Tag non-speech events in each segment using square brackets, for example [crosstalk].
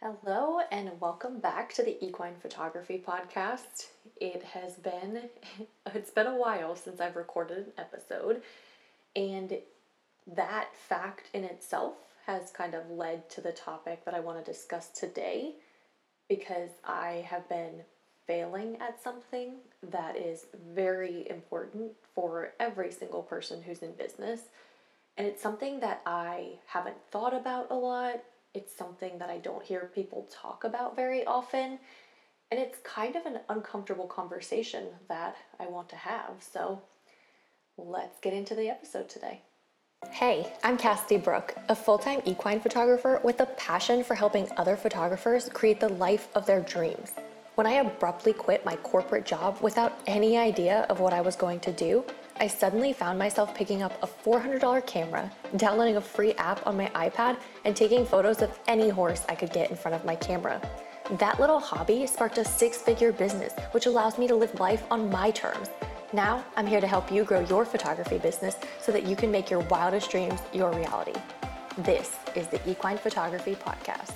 Hello, and welcome back to the Equine Photography Podcast. It has been [laughs] it's been a while since I've recorded an episode, and that fact in itself has kind of led to the topic that I want to discuss today because I have been failing at something that is very important for every single person who's in business. And it's something that I haven't thought about a lot. It's something that I don't hear people talk about very often. And it's kind of an uncomfortable conversation that I want to have. So let's get into the episode today. Hey, I'm Cassidy Brooke, a full time equine photographer with a passion for helping other photographers create the life of their dreams. When I abruptly quit my corporate job without any idea of what I was going to do, I suddenly found myself picking up a $400 camera, downloading a free app on my iPad, and taking photos of any horse I could get in front of my camera. That little hobby sparked a six figure business, which allows me to live life on my terms. Now, I'm here to help you grow your photography business so that you can make your wildest dreams your reality. This is the Equine Photography Podcast.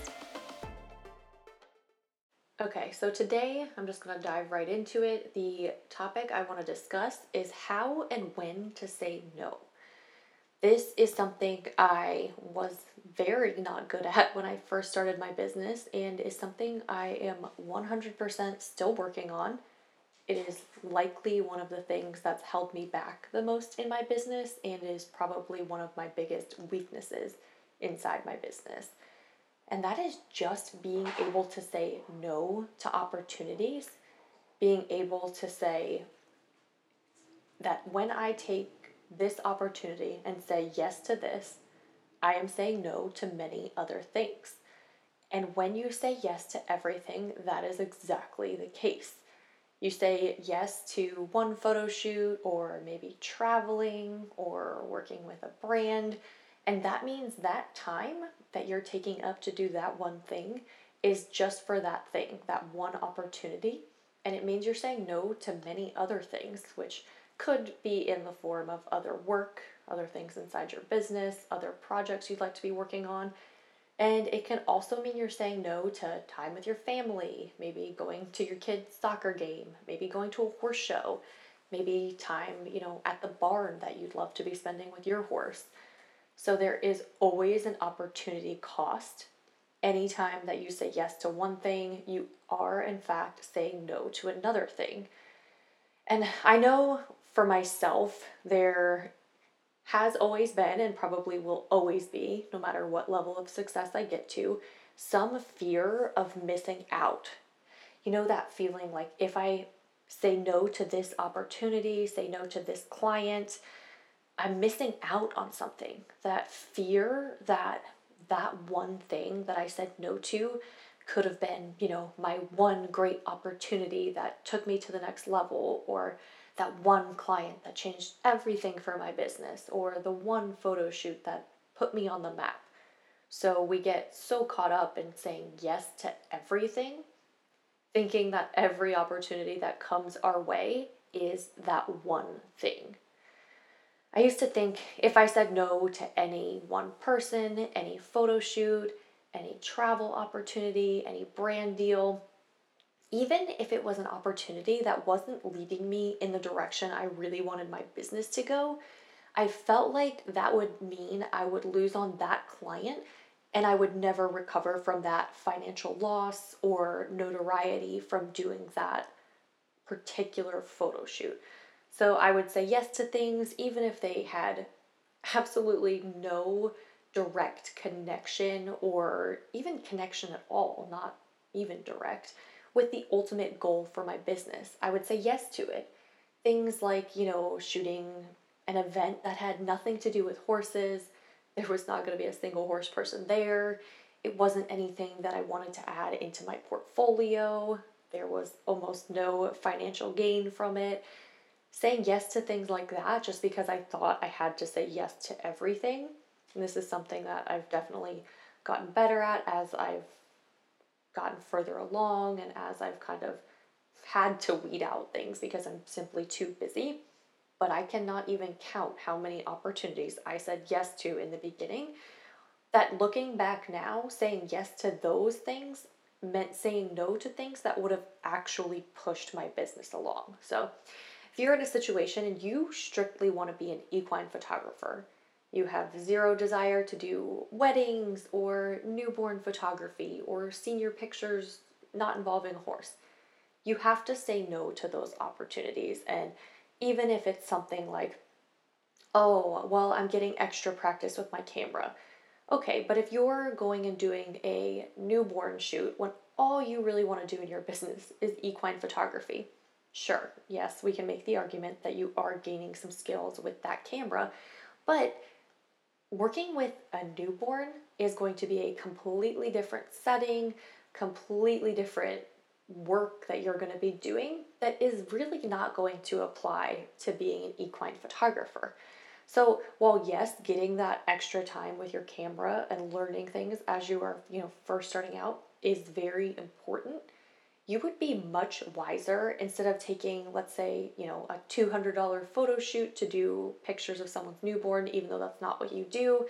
Okay, so today I'm just going to dive right into it. The topic I want to discuss is how and when to say no. This is something I was very not good at when I first started my business and is something I am 100% still working on. It is likely one of the things that's held me back the most in my business and is probably one of my biggest weaknesses inside my business. And that is just being able to say no to opportunities, being able to say that when I take this opportunity and say yes to this, I am saying no to many other things. And when you say yes to everything, that is exactly the case. You say yes to one photo shoot, or maybe traveling, or working with a brand and that means that time that you're taking up to do that one thing is just for that thing, that one opportunity. And it means you're saying no to many other things, which could be in the form of other work, other things inside your business, other projects you'd like to be working on. And it can also mean you're saying no to time with your family, maybe going to your kid's soccer game, maybe going to a horse show, maybe time, you know, at the barn that you'd love to be spending with your horse. So there is always an opportunity cost. Anytime that you say yes to one thing, you are in fact saying no to another thing. And I know for myself, there has always been and probably will always be, no matter what level of success I get to, some fear of missing out. You know, that feeling like if I say no to this opportunity, say no to this client, I'm missing out on something. That fear that that one thing that I said no to could have been, you know, my one great opportunity that took me to the next level, or that one client that changed everything for my business, or the one photo shoot that put me on the map. So we get so caught up in saying yes to everything, thinking that every opportunity that comes our way is that one thing. I used to think if I said no to any one person, any photo shoot, any travel opportunity, any brand deal, even if it was an opportunity that wasn't leading me in the direction I really wanted my business to go, I felt like that would mean I would lose on that client and I would never recover from that financial loss or notoriety from doing that particular photo shoot. So I would say yes to things, even if they had absolutely no direct connection or even connection at all, not even direct, with the ultimate goal for my business. I would say yes to it. Things like, you know, shooting an event that had nothing to do with horses. There was not going to be a single horse person there. It wasn't anything that I wanted to add into my portfolio. There was almost no financial gain from it saying yes to things like that just because I thought I had to say yes to everything. And this is something that I've definitely gotten better at as I've gotten further along and as I've kind of had to weed out things because I'm simply too busy. But I cannot even count how many opportunities I said yes to in the beginning that looking back now, saying yes to those things meant saying no to things that would have actually pushed my business along. So, if you're in a situation and you strictly want to be an equine photographer, you have zero desire to do weddings or newborn photography or senior pictures not involving a horse, you have to say no to those opportunities. And even if it's something like, oh, well, I'm getting extra practice with my camera. Okay, but if you're going and doing a newborn shoot when all you really want to do in your [laughs] business is equine photography, sure, yes, we can make the argument that you are gaining some skills with that camera, but working with a newborn is going to be a completely different setting, completely different work that you're going to be doing that is really not going to apply to being an equine photographer. So, while yes, getting that extra time with your camera and learning things as you are, you know, first starting out is very important, you would be much wiser instead of taking, let's say, you know, a $200 photo shoot to do pictures of someone's newborn, even though that's not what you do.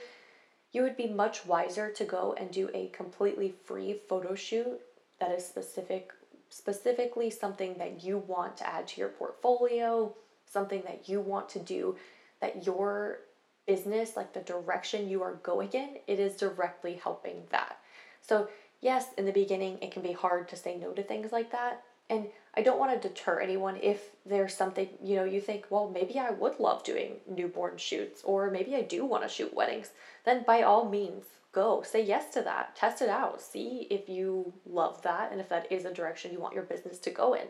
You would be much wiser to go and do a completely free photo shoot that is specific specifically something that you want to add to your portfolio, something that you want to do that your business, like the direction you are going in, it is directly helping that. So yes, in the beginning, it can be hard to say no to things like that. And I don't want to deter anyone if there's something, you know, you think, well, maybe I would love doing newborn shoots, or maybe I do want to shoot weddings. Then by all means, go. Say yes to that. Test it out. See if you love that and if that is a direction you want your business to go in.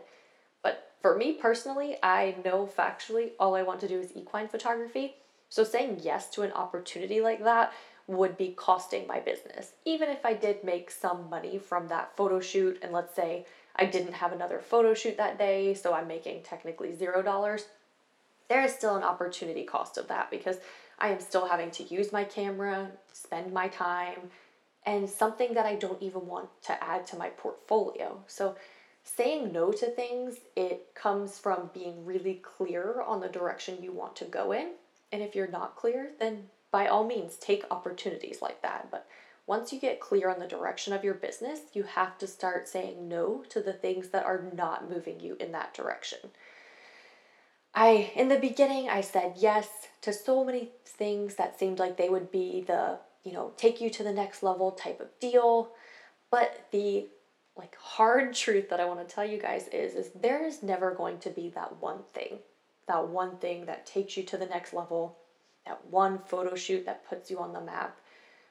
But for me personally, I know factually all I want to do is equine photography. So saying yes to an opportunity like that would be costing my business. Even if I did make some money from that photo shoot, and let's say I didn't have another photo shoot that day, so I'm making technically zero dollars, there is still an opportunity cost of that because I am still having to use my camera, spend my time, and something that I don't even want to add to my portfolio. So saying no to things, it comes from being really clear on the direction you want to go in. And if you're not clear, then by all means, take opportunities like that. But once you get clear on the direction of your business, you have to start saying no to the things that are not moving you in that direction. I, in the beginning, I said yes to so many things that seemed like they would be the, you know, take you to the next level type of deal. But the like hard truth that I want to tell you guys is is there is never going to be that one thing. That one thing that takes you to the next level that one photo shoot that puts you on the map.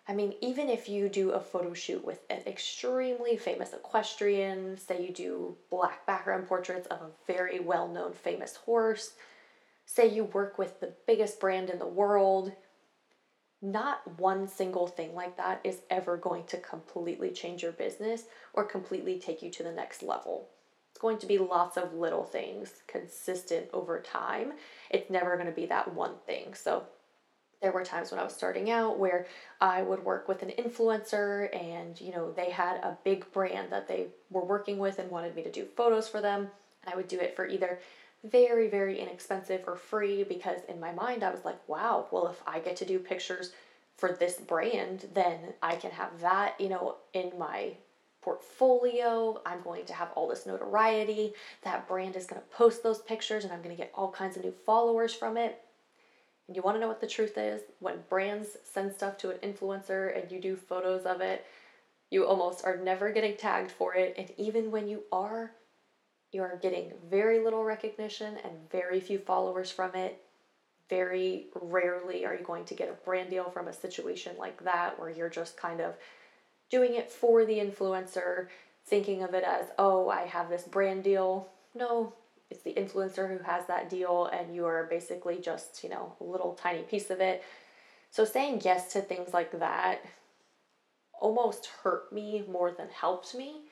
I mean, even if you do a photo shoot with an extremely famous equestrian, say you do black background portraits of a very well known famous horse, say you work with the biggest brand in the world, not one single thing like that is ever going to completely change your business or completely take you to the next level. It's going to be lots of little things consistent over time. It's never going to be that one thing. So, there were times when I was starting out where I would work with an influencer and you know they had a big brand that they were working with and wanted me to do photos for them. And I would do it for either very very inexpensive or free because in my mind I was like wow well if I get to do pictures for this brand then I can have that you know in my portfolio. I'm going to have all this notoriety. That brand is going to post those pictures and I'm going to get all kinds of new followers from it you want to know what the truth is? When brands send stuff to an influencer and you do photos of it, you almost are never getting tagged for it. And even when you are, you are getting very little recognition and very few followers from it. Very rarely are you going to get a brand deal from a situation like that where you're just kind of doing it for the influencer, thinking of it as, oh, I have this brand deal. No, it's the influencer who has that deal and you are basically just, you know, a little tiny piece of it. So saying yes to things like that almost hurt me more than helped me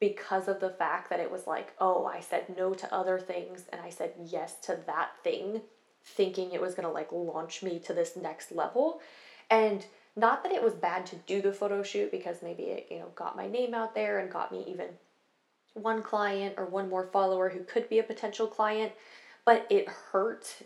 because of the fact that it was like, oh, I said no to other things and I said yes to that thing, thinking it was going to like launch me to this next level. And not that it was bad to do the photo shoot because maybe it, you know, got my name out there and got me even one client or one more follower who could be a potential client, but it hurt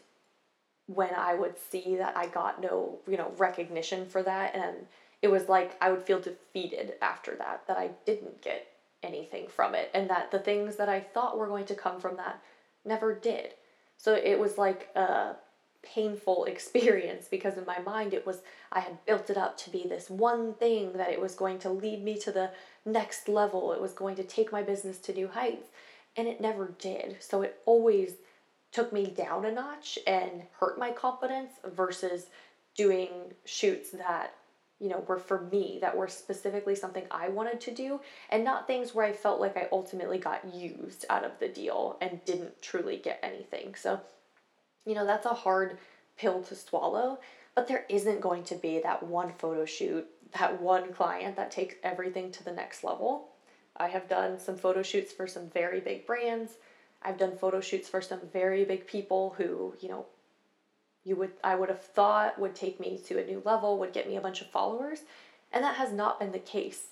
when I would see that I got no, you know, recognition for that and it was like I would feel defeated after that, that I didn't get anything from it, and that the things that I thought were going to come from that never did. So it was like a painful [laughs] experience because in my mind it was I had built it up to be this one thing that it was going to lead me to the next level. It was going to take my business to new heights and it never did. So it always took me down a notch and hurt my confidence versus doing shoots that you know were for me that were specifically something I wanted to do and not things where I felt like I ultimately got used out of the deal and didn't truly get anything. So you know, that's a hard pill to swallow, but there isn't going to be that one photo shoot, that one client that takes everything to the next level. I have done some photo shoots for some very big brands. I've done photo shoots for some very big people who, you know, you would I would have thought would take me to a new level, would get me a bunch of followers, and that has not been the case.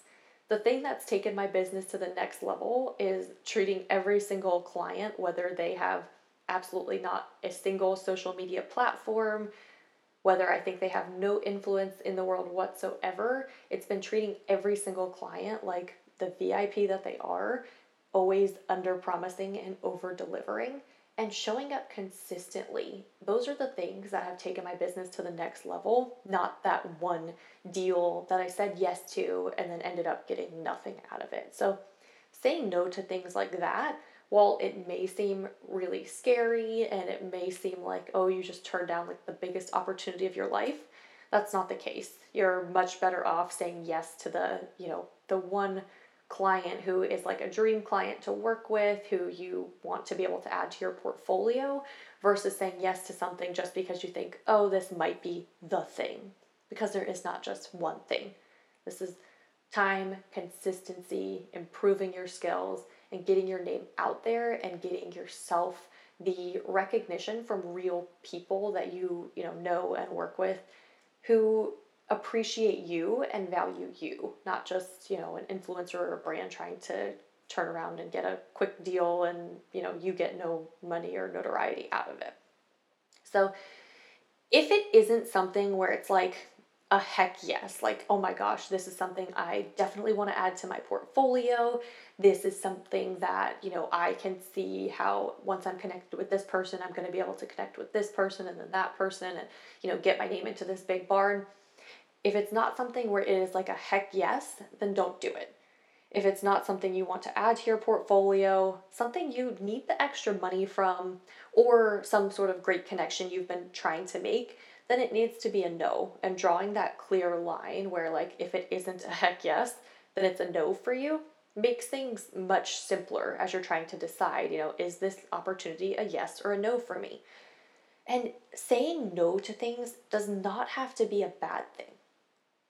The thing that's taken my business to the next level is treating every single client, whether they have absolutely not a single social media platform, whether I think they have no influence in the world whatsoever. It's been treating every single client like the VIP that they are, always under promising and over delivering and showing up consistently. Those are the things that have taken my business to the next level, not that one deal that I said yes to and then ended up getting nothing out of it. So, saying no to things like that while it may seem really scary and it may seem like, oh, you just turned down like the biggest opportunity of your life, that's not the case. You're much better off saying yes to the, you know, the one client who is like a dream client to work with, who you want to be able to add to your portfolio, versus saying yes to something just because you think, oh, this might be the thing. Because there is not just one thing. This is time, consistency, improving your skills, and getting your name out there and getting yourself the recognition from real people that you you know know and work with who appreciate you and value you not just you know an influencer or a brand trying to turn around and get a quick deal and you know you get no money or notoriety out of it. So if it isn't something where it's like a heck yes. Like, oh my gosh, this is something I definitely want to add to my portfolio. This is something that, you know, I can see how once I'm connected with this person, I'm going to be able to connect with this person and then that person and, you know, get my name into this big barn. If it's not something where it is like a heck yes, then don't do it. If it's not something you want to add to your portfolio, something you need the extra money from, or some sort of great connection you've been trying to make, then it needs to be a no. And drawing that clear line where, like, if it isn't a heck yes, then it's a no for you makes things much simpler as you're trying to decide, you know, is this opportunity a yes or a no for me? And saying no to things does not have to be a bad thing.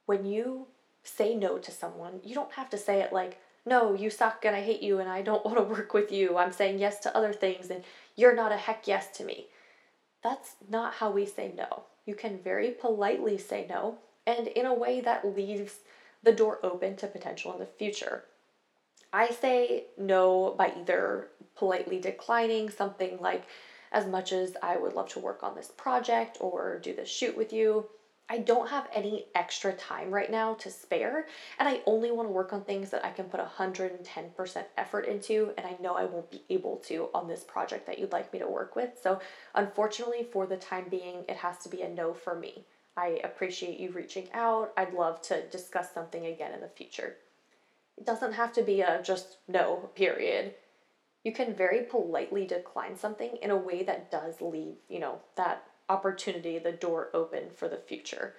When you say no to someone, you don't have to say it like, no, you suck and I hate you and I don't [laughs] want to work with you. I'm saying yes to other things and you're not a heck yes to me. That's not how we say no you can very politely say no, and in a way that leaves the door open to potential in the future. I say no by either politely declining something like, as much as I would love to work on this project or do this shoot with you, I don't have any extra time right now to spare, and I only want to work on things that I can put 110% effort into, and I know I won't be able to on this project that you'd like me to work with. So, unfortunately, for the time being, it has to be a no for me. I appreciate you reaching out. I'd love to discuss something again in the future. It doesn't have to be a just no, period. You can very politely decline something in a way that does leave, you know, that opportunity, the door open for the future.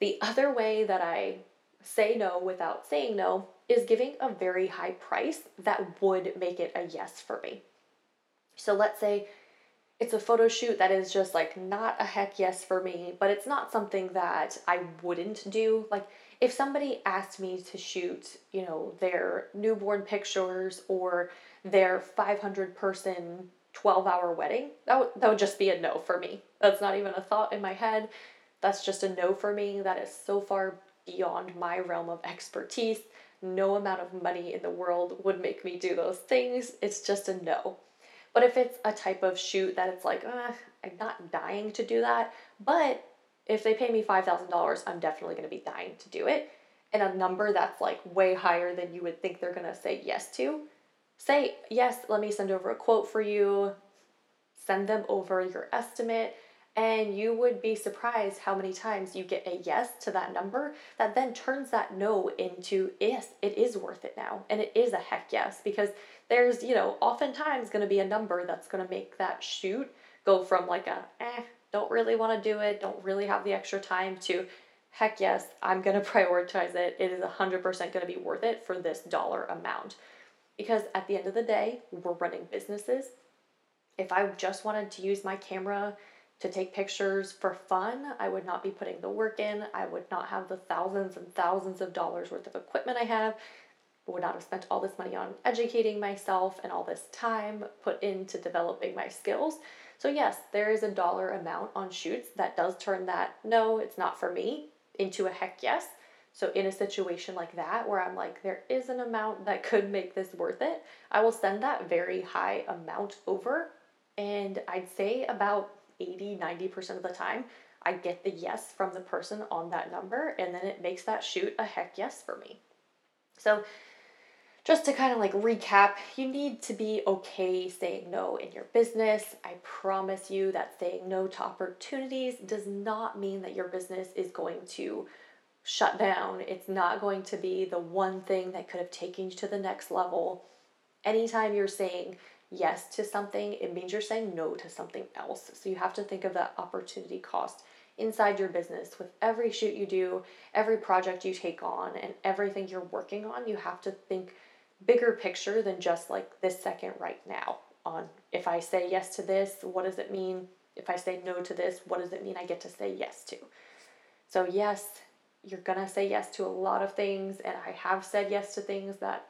The other way that I say no without saying no is giving a very high price that would make it a yes for me. So let's say it's a photo shoot that is just like not a heck yes for me, but it's not something that I wouldn't do. Like if somebody asked me to shoot, you know, their newborn pictures or their 500 person 12 hour wedding, that, w- that would just be a no for me. That's not even a thought in my head. That's just a no for me. That is so far beyond my realm of expertise. No amount of money in the world would make me do those things. It's just a no. But if it's a type of shoot that it's like, uh, I'm not dying to do that, but if they pay me $5,000, I'm definitely going to be dying to do it. And a number that's like way higher than you would think they're going to say yes to, say, yes, let me send over a quote for you, send them over your estimate, and you would be surprised how many times you get a yes to that number that then turns that no into yes, it is worth it now. And it is a heck yes because there's, you know, oftentimes going to be a number that's going to make that shoot go from like a eh, don't really want to do it, don't really have the extra time to heck yes, I'm going [laughs] to prioritize it. It is 100% going to be worth it for this dollar amount. Because at the end of the day, we're running businesses. If I just wanted to use my camera to take pictures for fun, I would not be putting the work in. I would not have the thousands and thousands of dollars worth of equipment I have. I would not have spent all this money on educating myself and all this time put into developing my skills. So, yes, there is a dollar amount on shoots that does turn that no, it's not for me into a heck yes. So, in a situation like that, where I'm like, there is an amount that could make this worth it, I will send that very high amount over. And I'd say about 80, 90% of the time, I get the yes from the person on that number, and then it makes that shoot a heck yes for me. So, just to kind of like recap, you need to be okay saying no in your business. I promise you that saying no to opportunities does not mean that your business is going to shut down. It's not going to be the one thing that could have taken you to the next level. Anytime you're saying yes to something, it means you're saying no to something else. So you have to think of that opportunity cost inside your business with every shoot you do, every project you take on, and everything you're working on. You have to think bigger picture than just like this second right now. On if I say yes to this, what does it mean? If I say no to this, what does it mean I get to say yes to? So, yes, you're gonna say yes to a lot of things, and I have said yes to things that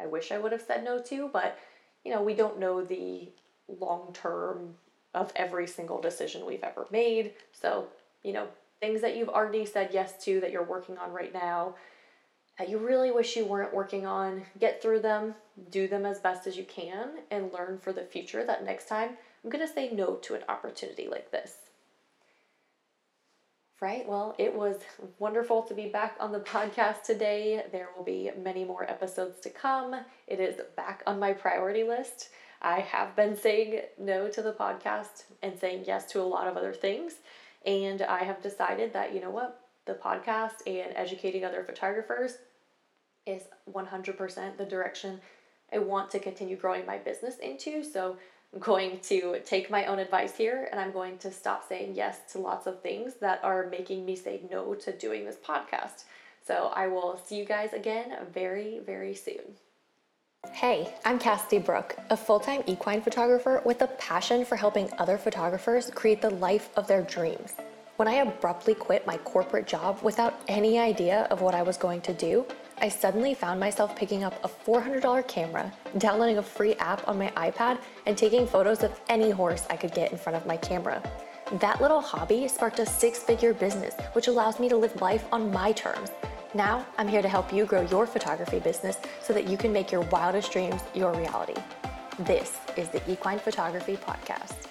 I wish I would have said no to, but you know, we don't know the long term of every single decision we've ever made. So, you know, things that you've already said yes to that you're working on right now that you really wish you weren't working on, get through them, do them as best as you can, and learn for the future that next time I'm to say no to an opportunity like this. Right? Well, it was wonderful to be back on the podcast today. There will be many more episodes to come. It is back on my priority list. I have been saying no to the podcast and saying yes to a lot of other things. And I have decided that, you know what, the podcast and educating other photographers is 100% the direction I want to continue growing my business into. So going to take my own advice here and I'm going to stop saying yes to lots of things that are making me say no to doing this podcast. So I will see you guys again very, very soon. Hey, I'm Cassidy Brooke, a full time equine photographer with a passion for helping other photographers create the life of their dreams. When I abruptly quit my corporate job without any idea of what I was going to do, I suddenly found myself picking up a $400 camera, downloading a free app on my iPad, and taking photos of any horse I could get in front of my camera. That little hobby sparked a six figure business, which allows me to live life on my terms. Now, I'm here to help you grow your photography business so that you can make your wildest dreams your reality. This is the Equine Photography Podcast.